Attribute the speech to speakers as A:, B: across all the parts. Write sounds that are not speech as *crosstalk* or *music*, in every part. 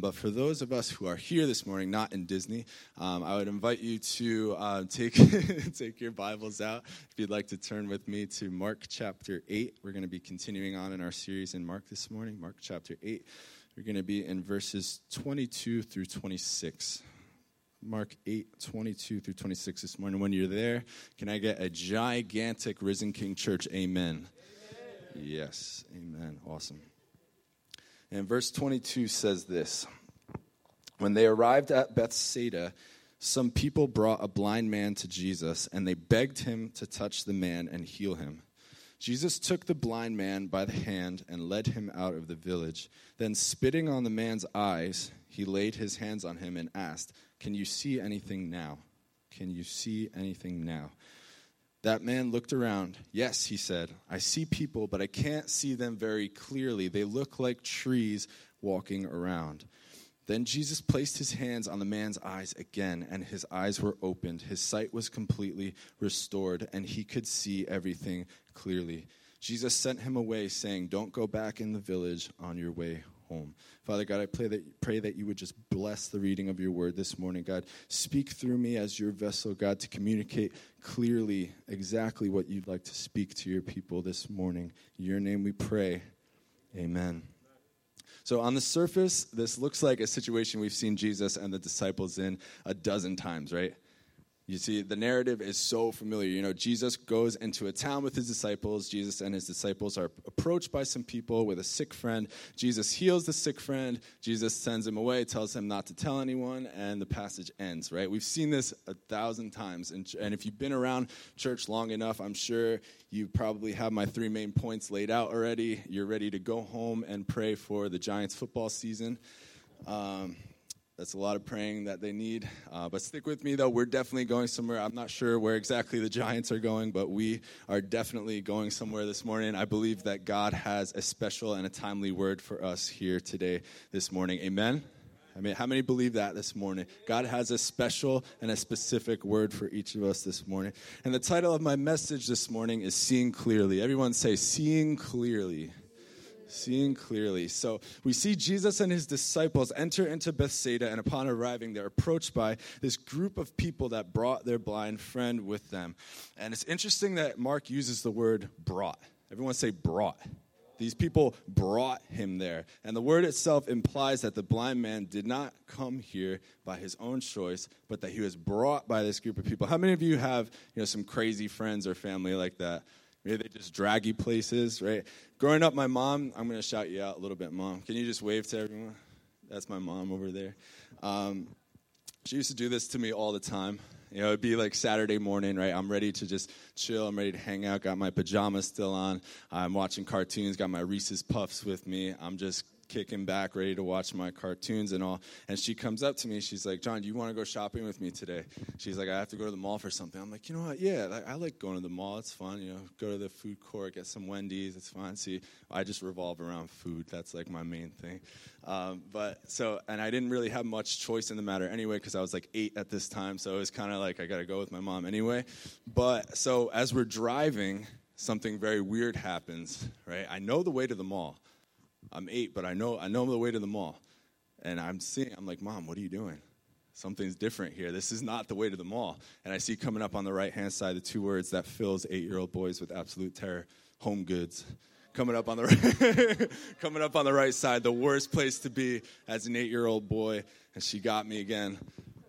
A: But for those of us who are here this morning, not in Disney, um, I would invite you to uh, take, *laughs* take your Bibles out. If you'd like to turn with me to Mark chapter 8, we're going to be continuing on in our series in Mark this morning. Mark chapter 8, we're going to be in verses 22 through 26. Mark 8, 22 through 26 this morning. When you're there, can I get a gigantic Risen King Church amen? amen. Yes, amen. Awesome. And verse 22 says this When they arrived at Bethsaida, some people brought a blind man to Jesus, and they begged him to touch the man and heal him. Jesus took the blind man by the hand and led him out of the village. Then, spitting on the man's eyes, he laid his hands on him and asked, Can you see anything now? Can you see anything now? That man looked around. Yes, he said, I see people, but I can't see them very clearly. They look like trees walking around. Then Jesus placed his hands on the man's eyes again, and his eyes were opened. His sight was completely restored, and he could see everything clearly. Jesus sent him away, saying, Don't go back in the village on your way home. Father God, I pray that, pray that you would just bless the reading of your word this morning. God, speak through me as your vessel, God, to communicate clearly exactly what you'd like to speak to your people this morning. In your name we pray. Amen. So, on the surface, this looks like a situation we've seen Jesus and the disciples in a dozen times, right? You see, the narrative is so familiar. You know, Jesus goes into a town with his disciples. Jesus and his disciples are approached by some people with a sick friend. Jesus heals the sick friend. Jesus sends him away, tells him not to tell anyone, and the passage ends, right? We've seen this a thousand times. And, and if you've been around church long enough, I'm sure you probably have my three main points laid out already. You're ready to go home and pray for the Giants football season. Um, that's a lot of praying that they need. Uh, but stick with me, though. We're definitely going somewhere. I'm not sure where exactly the Giants are going, but we are definitely going somewhere this morning. I believe that God has a special and a timely word for us here today, this morning. Amen? I mean, how many believe that this morning? God has a special and a specific word for each of us this morning. And the title of my message this morning is Seeing Clearly. Everyone say, Seeing Clearly. Seeing clearly. So we see Jesus and his disciples enter into Bethsaida, and upon arriving, they're approached by this group of people that brought their blind friend with them. And it's interesting that Mark uses the word brought. Everyone say brought. These people brought him there. And the word itself implies that the blind man did not come here by his own choice, but that he was brought by this group of people. How many of you have you know, some crazy friends or family like that? Maybe they just drag you places, right? Growing up, my mom, I'm going to shout you out a little bit, mom. Can you just wave to everyone? That's my mom over there. Um, she used to do this to me all the time. You know, it'd be like Saturday morning, right? I'm ready to just chill. I'm ready to hang out. Got my pajamas still on. I'm watching cartoons. Got my Reese's Puffs with me. I'm just kicking back, ready to watch my cartoons and all. And she comes up to me. She's like, John, do you want to go shopping with me today? She's like, I have to go to the mall for something. I'm like, you know what? Yeah, I like going to the mall. It's fun. You know, go to the food court, get some Wendy's. It's fun. See, I just revolve around food. That's like my main thing. Um, but so, and I didn't really have much choice in the matter anyway because I was like eight at this time. So it was kind of like I got to go with my mom anyway. But so as we're driving, something very weird happens, right? I know the way to the mall. I'm eight, but I know I know the way to the mall. And I'm seeing, I'm like, Mom, what are you doing? Something's different here. This is not the way to the mall. And I see coming up on the right hand side the two words that fills eight year old boys with absolute terror home goods. Coming up on the right, *laughs* coming up on the right side, the worst place to be as an eight year old boy. And she got me again.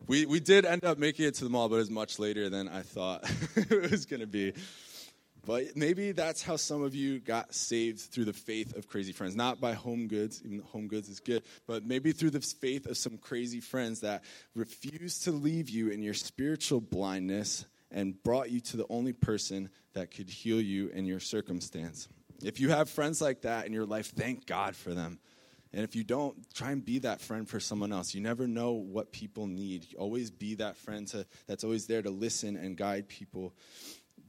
A: We, we did end up making it to the mall, but it was much later than I thought *laughs* it was going to be. But maybe that's how some of you got saved through the faith of crazy friends. Not by home goods, even home goods is good, but maybe through the faith of some crazy friends that refused to leave you in your spiritual blindness and brought you to the only person that could heal you in your circumstance. If you have friends like that in your life, thank God for them. And if you don't, try and be that friend for someone else. You never know what people need. Always be that friend to, that's always there to listen and guide people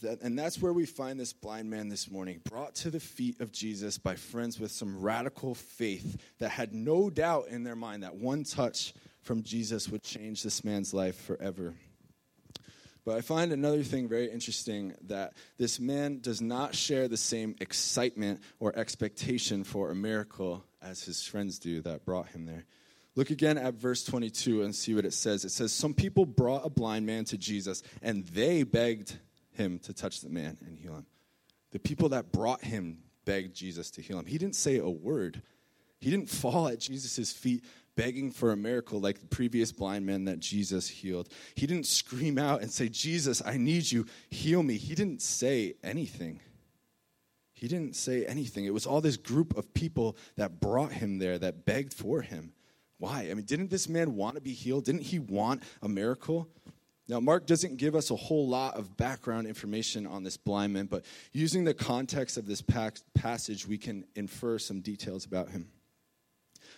A: that, and that's where we find this blind man this morning, brought to the feet of Jesus by friends with some radical faith that had no doubt in their mind that one touch from Jesus would change this man's life forever. But I find another thing very interesting that this man does not share the same excitement or expectation for a miracle as his friends do that brought him there. Look again at verse 22 and see what it says. It says, Some people brought a blind man to Jesus, and they begged him to touch the man and heal him. The people that brought him begged Jesus to heal him. He didn't say a word. He didn't *laughs* fall at Jesus' feet begging for a miracle like the previous blind man that Jesus healed. He didn't scream out and say, Jesus, I need you, heal me. He didn't say anything. He didn't say anything. It was all this group of people that brought him there, that begged for him. Why? I mean, didn't this man want to be healed? Didn't he want a miracle? Now, Mark doesn't give us a whole lot of background information on this blind man, but using the context of this passage, we can infer some details about him.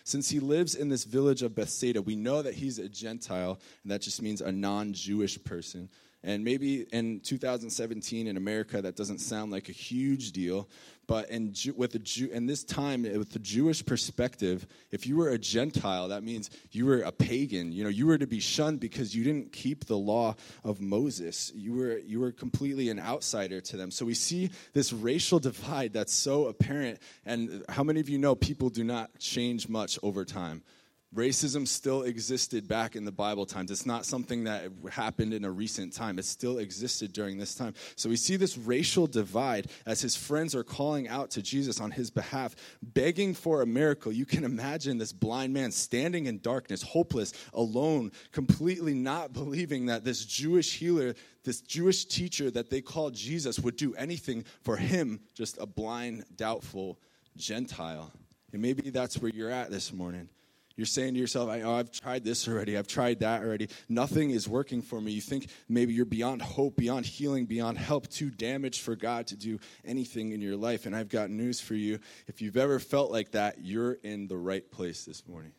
A: Since he lives in this village of Bethsaida, we know that he's a Gentile, and that just means a non Jewish person. And maybe in 2017 in America, that doesn't sound like a huge deal. But in, with the Jew, in this time, eh, with the Jewish perspective, if you were a Gentile, that means you were a pagan. You know, you were to be shunned because you didn't keep the law of Moses. You were, you were completely an outsider to them. So we see this racial divide that's so apparent. And how many of you know people do not change much over time? Racism still existed back in the Bible times. It's not something that happened in a recent time. It still existed during this time. So we see this racial divide as his friends are calling out to Jesus on his behalf, begging for a miracle. You can imagine this blind man standing in darkness, hopeless, alone, completely not believing that this Jewish healer, this Jewish teacher that they call Jesus, would do anything for him, just a blind, doubtful Gentile. And maybe that's where you're at this morning. You're saying to yourself, oh, I've tried this already. I've tried that already. Nothing is working for me. You think maybe you're beyond hope, beyond healing, beyond help, too damaged for God to do anything in your life. And I've got news for you. If you've ever felt like that, you're in the right place this morning.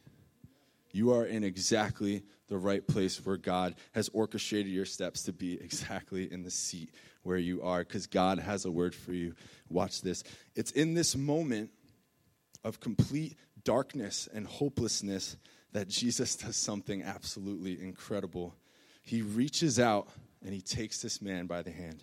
A: You are in exactly the right place where God has orchestrated your steps to be exactly in the seat where you are because God has a word for you. Watch this. It's in this moment of complete darkness and hopelessness that Jesus does something absolutely incredible. He reaches out and he takes this man by the hand.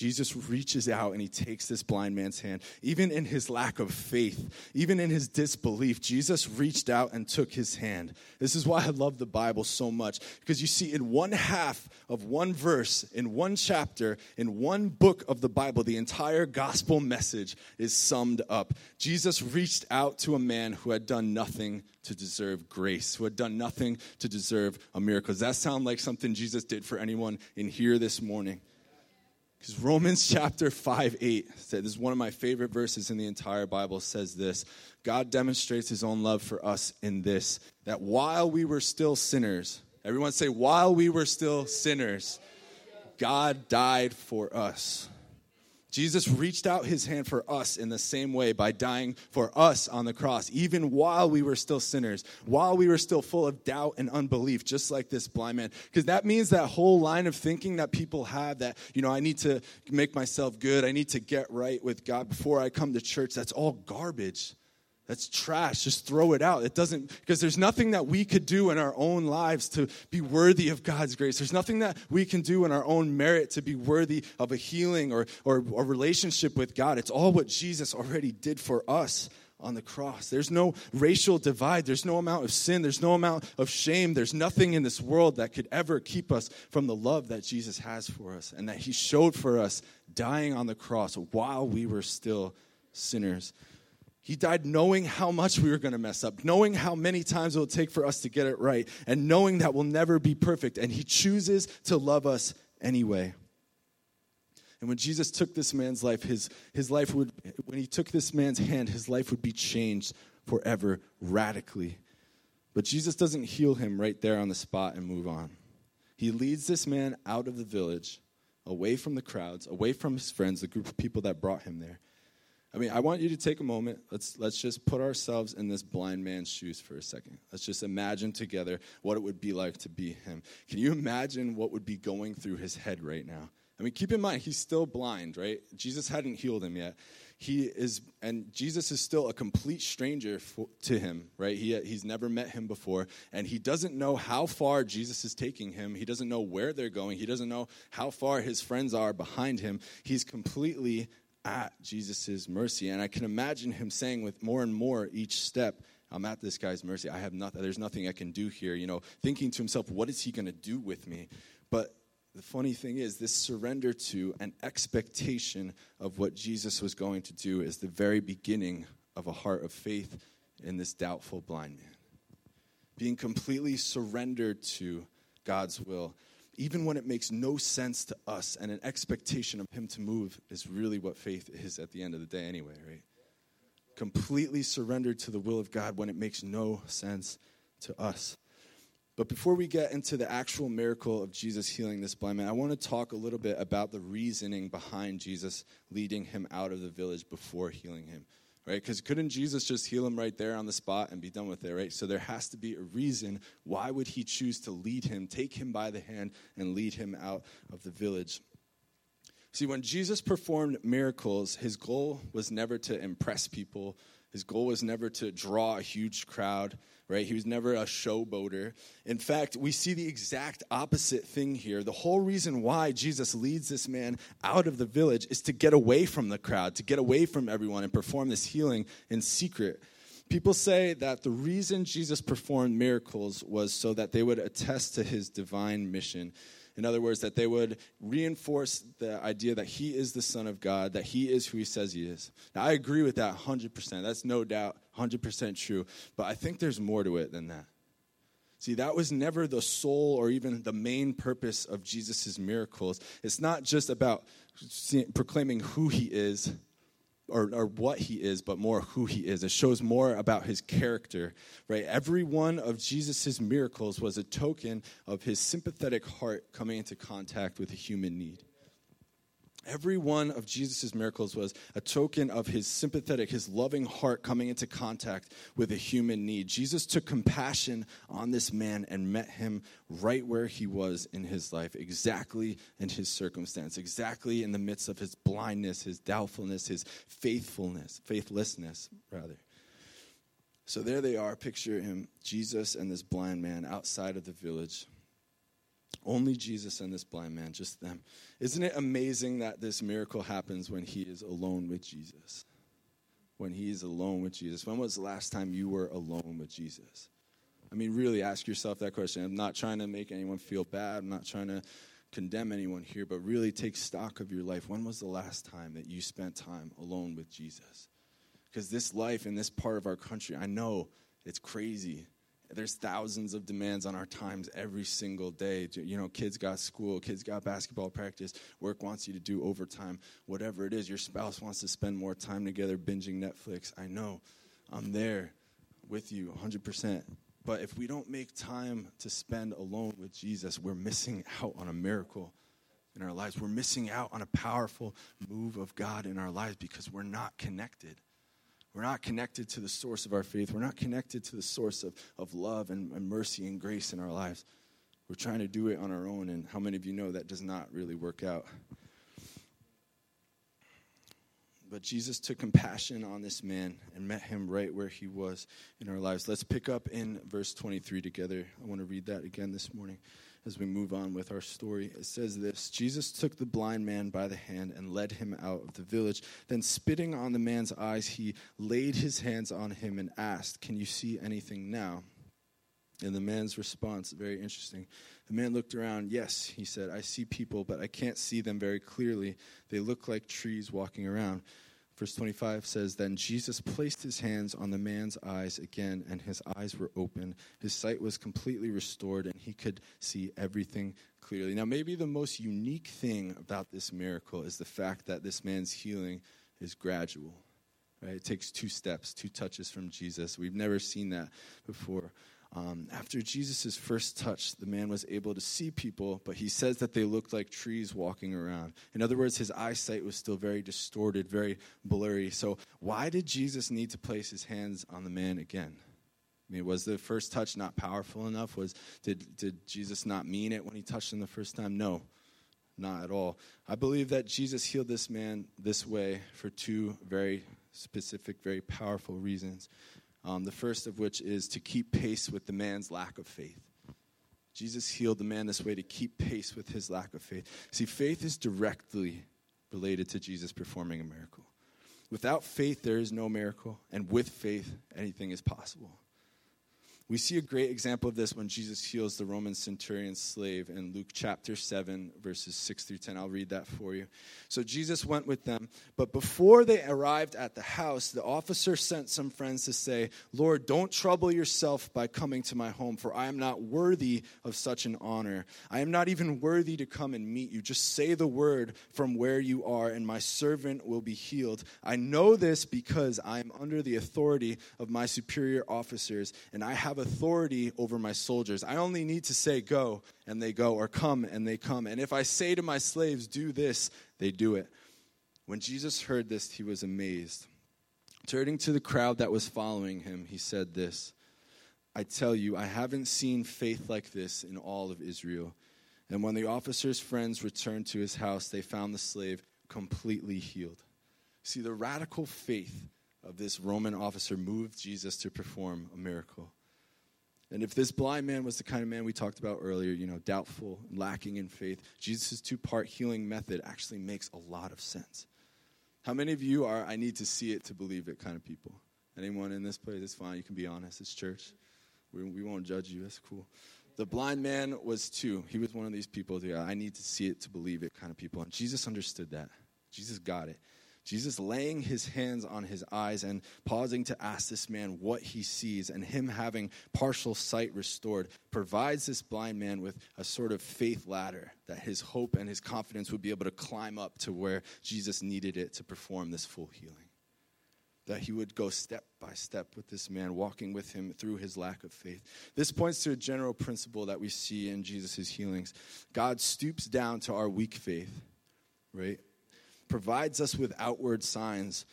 A: Jesus reaches out and he takes this blind man's hand. Even in his lack of faith, even in his disbelief, Jesus reached out and took his hand. This is why I love the Bible so much because you see, in one half of one verse, in one chapter, in one book of the Bible, the entire gospel message is summed up. Jesus reached out to a man who had done nothing to deserve grace, who had done nothing to deserve a miracle. Does that sound like something Jesus did for anyone in here this morning? Because Romans *laughs* chapter 5 8 said, this is one of my favorite verses in the entire Bible, says this God demonstrates his own love for us in this, that while we were still sinners, everyone say, while we were still sinners, God died for us. Jesus reached out his hand for us in the same way by dying for us on the cross, even while we were still sinners, while we were still full of doubt and unbelief, just like this blind man. Because that means that whole line of thinking that people have that, you know, I need to make myself good, I need to get right with God before I come to church, that's all garbage. That's trash. Just throw it out. It doesn't, because there's nothing that we could do in our own lives to be worthy of God's grace. There's nothing that we can do in our own merit to be worthy of a healing or, or a relationship with God. It's all what Jesus already did for us on the cross. There's no racial divide. There's no amount of sin. There's no amount of shame. There's nothing in this world that could ever keep us from the love that Jesus has for us and that He showed for us dying on the cross while we were still sinners. He died knowing how much we were going to mess up, knowing how many times it will take for us to get it right, and knowing that we'll never be perfect. And He chooses to love us anyway. And when Jesus took this man's life, his, his life would, when he took this man's hand, his life would be changed forever, radically. But Jesus doesn't heal him right there on the spot and move on. He leads this man out of the village, away from the crowds, away from his friends, the group of people that brought him there. I mean, I want you to take a moment. Let's, let's just put ourselves in this blind man's shoes for a second. Let's just imagine together what it would be like to be him. Can you imagine what would be going through his head right now? I mean, keep in mind, he's still blind, right? Jesus hadn't healed him yet. He is, and Jesus is still a complete stranger for, to him, right? He, he's never met him before, and he doesn't know how far Jesus is taking him. He doesn't know where they're going. He doesn't know how far his friends are behind him. He's completely at Jesus' mercy. And I can imagine him saying with more and more each step I'm at this guy's mercy. I have nothing. There's nothing I can do here. You know, thinking to himself, what is he going to do with me? But the funny thing is, this surrender to an expectation of what Jesus was going to do is the very beginning of a heart of faith in this doubtful blind man. Being completely surrendered to God's will, even when it makes no sense to us, and an expectation of Him to move is really what faith is at the end of the day, anyway, right? Completely surrendered to the will of God when it makes no sense to us. But before we get into the actual miracle of Jesus healing this blind man, I want to talk a little bit about the reasoning behind Jesus leading him out of the village before healing him right? Because couldn't Jesus just heal him right there on the spot and be done with it, right? So there has to be a reason. Why would he choose to lead him, take him by the hand, and lead him out of the village? See, when Jesus performed miracles, his goal was never to impress people. His goal was never to draw a huge crowd right? He was never a showboater. In fact, we see the exact opposite thing here. The whole reason why Jesus leads this man out of the village is to get away from the crowd, to get away from everyone and perform this healing in secret. People say that the reason Jesus performed miracles was so that they would attest to his divine mission. In other words, that they would reinforce the idea that he is the Son of God, that he is who he says he is. Now, I agree with that 100%. That's no doubt 100% true. But I think there's more to it than that. See, that was never the sole or even the main purpose of Jesus' miracles. It's not just about proclaiming who he is, or, or what he is, but more who he is. It shows more about his character, right? Every one of Jesus' miracles was a token of his sympathetic heart coming into contact with a human need. Every one of Jesus' miracles was a token of his sympathetic, his loving heart coming into contact with a human need. Jesus took compassion on this man and met him right where he was in his life, exactly in his circumstance, exactly in the midst of his blindness, his doubtfulness, his faithfulness, faithlessness, rather. So there they are. Picture him, Jesus and this blind man outside of the village. Only Jesus and this blind man, just them. Isn't it amazing that this miracle happens when he is alone with Jesus? When he is alone with Jesus. When was the last time you were alone with Jesus? I mean, really ask yourself that question. I'm not trying to make anyone feel bad. I'm not trying to condemn anyone here, but really take stock of your life. When was the last time that you spent time alone with Jesus? Because this life in this part of our country, I know it's crazy there's thousands of demands on our times every single day. You know, kids got school, kids got basketball practice, work wants you to do overtime, whatever it is. Your spouse wants to spend more time together binging Netflix. I know. I'm there with you 100%. But if we don't make time to spend alone with Jesus, we're missing out on a miracle in our lives. We're missing out on a powerful move of God in our lives because we're not connected. We're not connected to the source of our faith. We're not connected to the source of, of love and, and mercy and grace in our lives. We're trying to do it on our own, and how many of you know that does not really work out? But Jesus took compassion on this man and met him right where he was in our lives. Let's pick up in verse 23 together. I want to read that again this morning as we move on with our story. It says this Jesus took the blind man by the hand and led him out of the village. Then, spitting on the man's eyes, he laid his hands on him and asked, Can you see anything now? And the man's response, very interesting. The man looked around. Yes, he said, I see people, but I can't see them very clearly. They look like trees walking around. Verse 25 says, Then Jesus placed his hands on the man's eyes again, and his eyes were open. His sight was completely restored, and he could see everything clearly. Now, maybe the most unique thing about this miracle is the fact that this man's healing is gradual. Right? It takes two steps, two touches from Jesus. We've never seen that before. Um, after Jesus' first touch, the man was able to see people, but he says that they looked like trees walking around. In other words, his eyesight was still very distorted, very blurry. So, why did Jesus need to place his hands on the man again? I mean, was the first touch not powerful enough? Was did did Jesus not mean it when he touched him the first time? No, not at all. I believe that Jesus healed this man this way for two very specific, very powerful reasons. Um, the first of which is to keep pace with the man's lack of faith. Jesus healed the man this way to keep pace with his lack of faith. See, faith is directly related to Jesus performing a miracle. Without faith, there is no miracle, and with faith, anything is possible. We see a great example of this when Jesus heals the Roman centurion's slave in Luke chapter 7, verses 6 through 10. I'll read that for you. So Jesus went with them, but before they arrived at the house, the officer sent some friends to say, Lord, don't trouble yourself by coming to my home, for I am not worthy of such an honor. I am not even worthy to come and meet you. Just say the word from where you are, and my servant will be healed. I know this because I am under the authority of my superior officers, and I have authority over my soldiers. I only need to say, Go, and they go, or come, and they come. And if I say to my slaves, Do this, they do it. When Jesus heard this, he was amazed. Turning to the crowd that was following him, he said this I tell you, I haven't seen faith like this in all of Israel. And when the officer's friends returned to his house, they found the slave completely healed. See, the radical faith of this Roman officer moved Jesus to perform a miracle. And if this blind man was the kind of man we talked about earlier, you know, doubtful lacking in faith, Jesus' two part healing method actually makes a lot of sense. How many of you are, I need to see it to believe it kind of people? Anyone in this place? It's fine. You can be honest. It's church. We, we won't judge you. That's cool. The blind man was too. He was one of these people, yeah, I need to see it to believe it kind of people. And Jesus understood that. Jesus got it. Jesus laying his hands on his eyes and pausing to ask this man what he sees, and him having partial sight restored, provides this blind man with a sort of faith ladder that his hope and his confidence would be able to climb up to where Jesus needed it to perform this full healing. That he would go step by step with this man, walking with him through his lack of faith. This points to a general principle that we see in Jesus' healings. God stoops down to our weak faith, right? Provides us with outward signs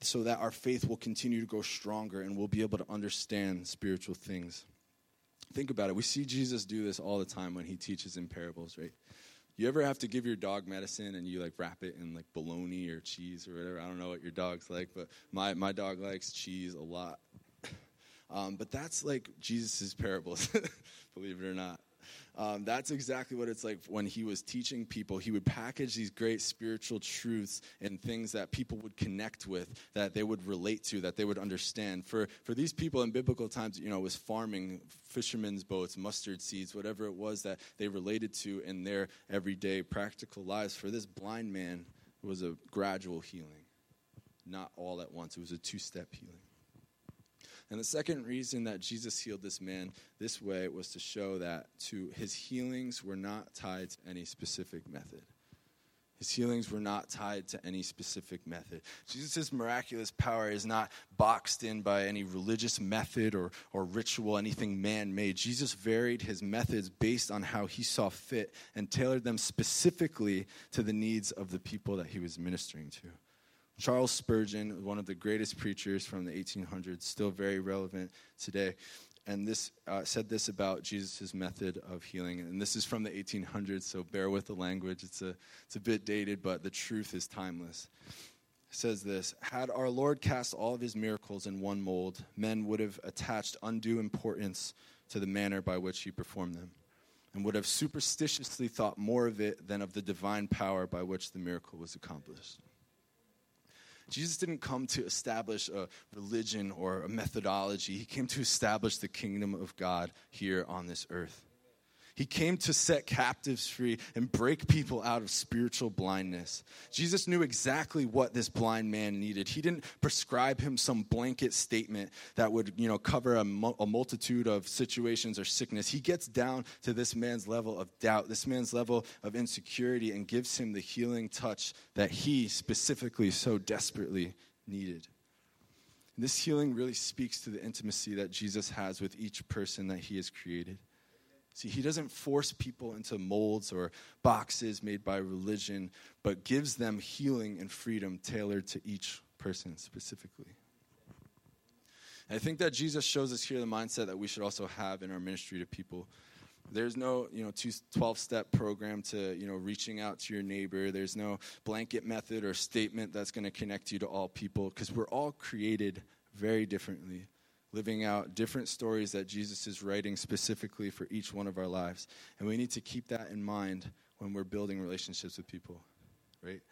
A: so that our faith will continue to grow stronger and we'll be able to understand spiritual things. Think about it. We see Jesus do this all the time when he teaches in parables, right? You ever have to give your dog medicine and you like wrap it in like bologna or cheese or whatever? I don't know what your dog's like, but my, my dog likes cheese a lot. *laughs* Um, but that's like Jesus' parables, *laughs* believe it or not. Um, that's exactly what it's like when he was teaching people. He would package these great spiritual truths and things that people would connect with, that they would relate to, that they would understand. For, for these people in biblical times, you know, it was farming, fishermen's boats, mustard seeds, whatever it was that they related to in their everyday practical lives. For this blind man, it was a gradual healing, not all at once. It was a two step healing. And the second reason that Jesus healed this man this way was to show that to his healings were not tied to any specific method. His healings were not tied to any specific method. Jesus' miraculous power is not boxed in by any religious method or, or ritual, anything man made. Jesus varied his methods based on how he saw fit and tailored them specifically to the needs of the people that he was ministering to. Charles Spurgeon, one of the greatest preachers from the 1800s, still very relevant today, and this uh, said this about Jesus' method of healing. And this is from the 1800s, so bear with the language. It's a, it's a bit dated, but the truth is timeless. It says this Had our Lord cast all of his miracles in one mold, men would have attached undue importance to the manner by which he performed them, and would have superstitiously thought more of it than of the divine power by which the miracle was accomplished. Jesus didn't come to establish a religion or a methodology. He came to establish the kingdom of God here on this earth. He came to set captives free and break people out of spiritual blindness. Jesus knew exactly what this blind man needed. He didn't prescribe him some blanket statement that would, you know, cover a, a multitude of situations or sickness. He gets down to this man's level of doubt, this man's level of insecurity, and gives him the healing touch that he specifically so desperately needed. This healing really speaks to the intimacy that Jesus has with each person that he has created. See, he doesn't force people into molds or boxes made by religion, but gives them healing and freedom tailored to each person specifically. And I think that Jesus shows us here the mindset that we should also have in our ministry to people. There's no, you know, 12 step program to, you know, reaching out to your neighbor. There's no blanket method or statement that's going to connect you to all people because we're all created very differently living out different stories that Jesus is writing specifically for each one of our lives. And we need to keep that in mind when we're building relationships with people, right?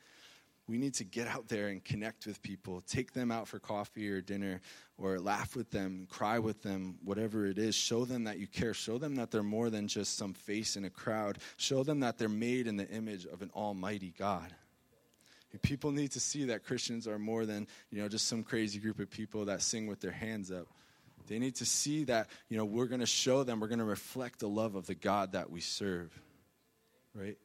A: We need to get out there and connect with people, take them out for coffee or dinner, or laugh with them, cry with them, whatever it is. Show them that you care. Show them that they're more than just some face in a crowd. Show them that they're made in the image of an almighty God. People need to see that Christians are more than, you know, just some crazy group of people that sing with their hands up. They need to see that, you know, we're going to show them, we're going to reflect the love of the God that we serve. Right?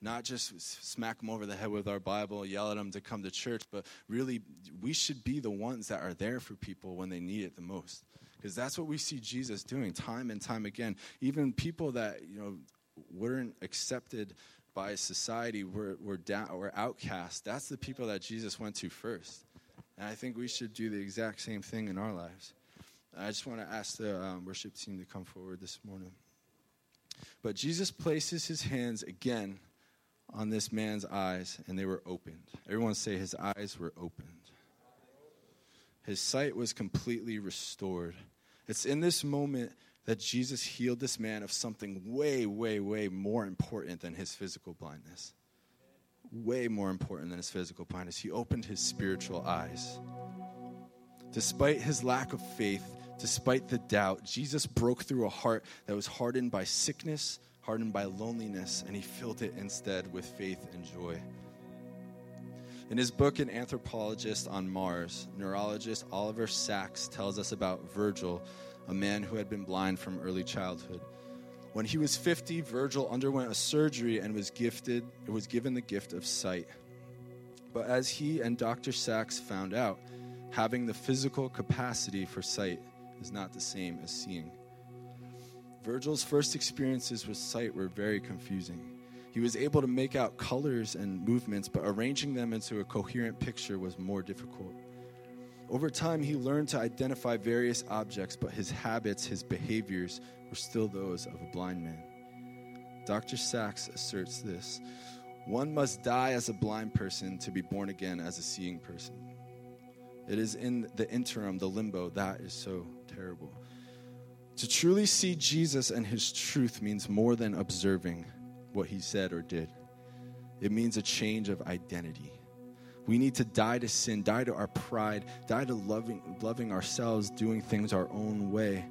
A: Not just smack them over the head with our Bible, yell at them to come to church, but really, we should be the ones that are there for people when they need it the most. Because that's what we see Jesus doing time and time again. Even people that, you know, weren't accepted by society, were, were, down, were outcast. That's the people that Jesus went to first. And I think we should do the exact same thing in our lives. I just want to ask the um, worship team to come forward this morning. But Jesus places his hands again on this man's eyes, and they were opened. Everyone say his eyes were opened. His sight was completely restored. It's in this moment that Jesus healed this man of something way, way, way more important than his physical blindness. Way more important than his physical blindness. He opened his spiritual eyes. Despite his lack of faith, despite the doubt, Jesus broke through a heart that was hardened by sickness, hardened by loneliness, and he filled it instead with faith and joy. In his book, An Anthropologist on Mars, neurologist Oliver Sacks tells us about Virgil, a man who had been blind from early childhood. When he was 50, Virgil underwent a surgery and was gifted was given the gift of sight. But as he and Dr. Sacks found out, having the physical capacity for sight is not the same as seeing. Virgil's first experiences with sight were very confusing. He was able to make out colors and movements, but arranging them into a coherent picture was more difficult. Over time, he learned to identify various objects, but his habits, his behaviors, were still those of a blind man. Dr. Sacks asserts this one must die as a blind person to be born again as a seeing person. It is in the interim, the limbo, that is so terrible. To truly see Jesus and his truth means more than observing what he said or did, it means a change of identity. We need to die to sin, die to our pride, die to loving, loving ourselves, doing things our own way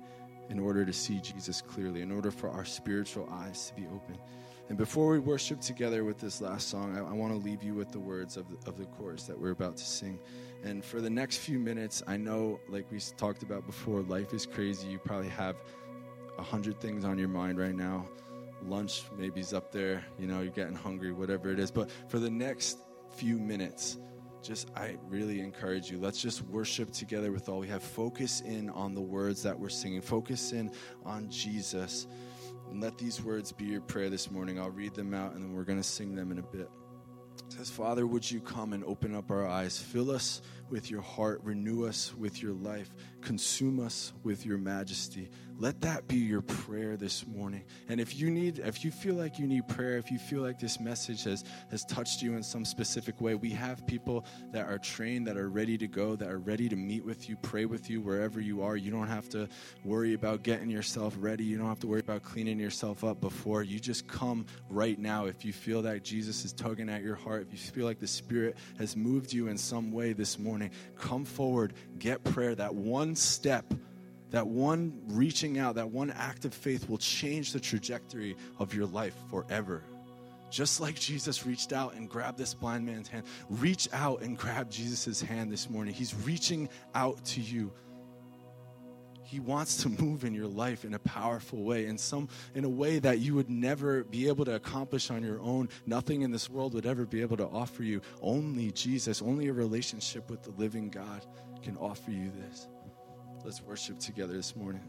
A: in order to see Jesus clearly, in order for our spiritual eyes to be open. And before we worship together with this last song, I, I want to leave you with the words of the, of the chorus that we're about to sing. And for the next few minutes, I know, like we talked about before, life is crazy. You probably have a hundred things on your mind right now. Lunch maybe is up there, you know, you're getting hungry, whatever it is. But for the next few minutes, just I really encourage you. Let's just worship together with all we have. Focus in on the words that we're singing. Focus in on Jesus. And let these words be your prayer this morning. I'll read them out and then we're going to sing them in a bit. It says, Father, would you come and open up our eyes? Fill us with your heart, renew us with your life, consume us with your majesty. Let that be your prayer this morning. And if you need, if you feel like you need prayer, if you feel like this message has, has touched you in some specific way, we have people that are trained, that are ready to go, that are ready to meet with you, pray with you wherever you are. You don't have to worry about getting yourself ready. You don't have to worry about cleaning yourself up before. You just come right now. If you feel that Jesus is tugging at your heart, if you feel like the Spirit has moved you in some way this morning, come forward, get prayer. That one step that one reaching out, that one act of faith will change the trajectory of your life forever. Just like Jesus reached out and grabbed this blind man's hand, reach out and grab Jesus' hand this morning. He's reaching out to you. He wants to move in your life in a powerful way, in some in a way that you would never be able to accomplish on your own. Nothing in this world would ever be able to offer you. Only Jesus, only a relationship with the living God can offer you this. Let's worship together this morning.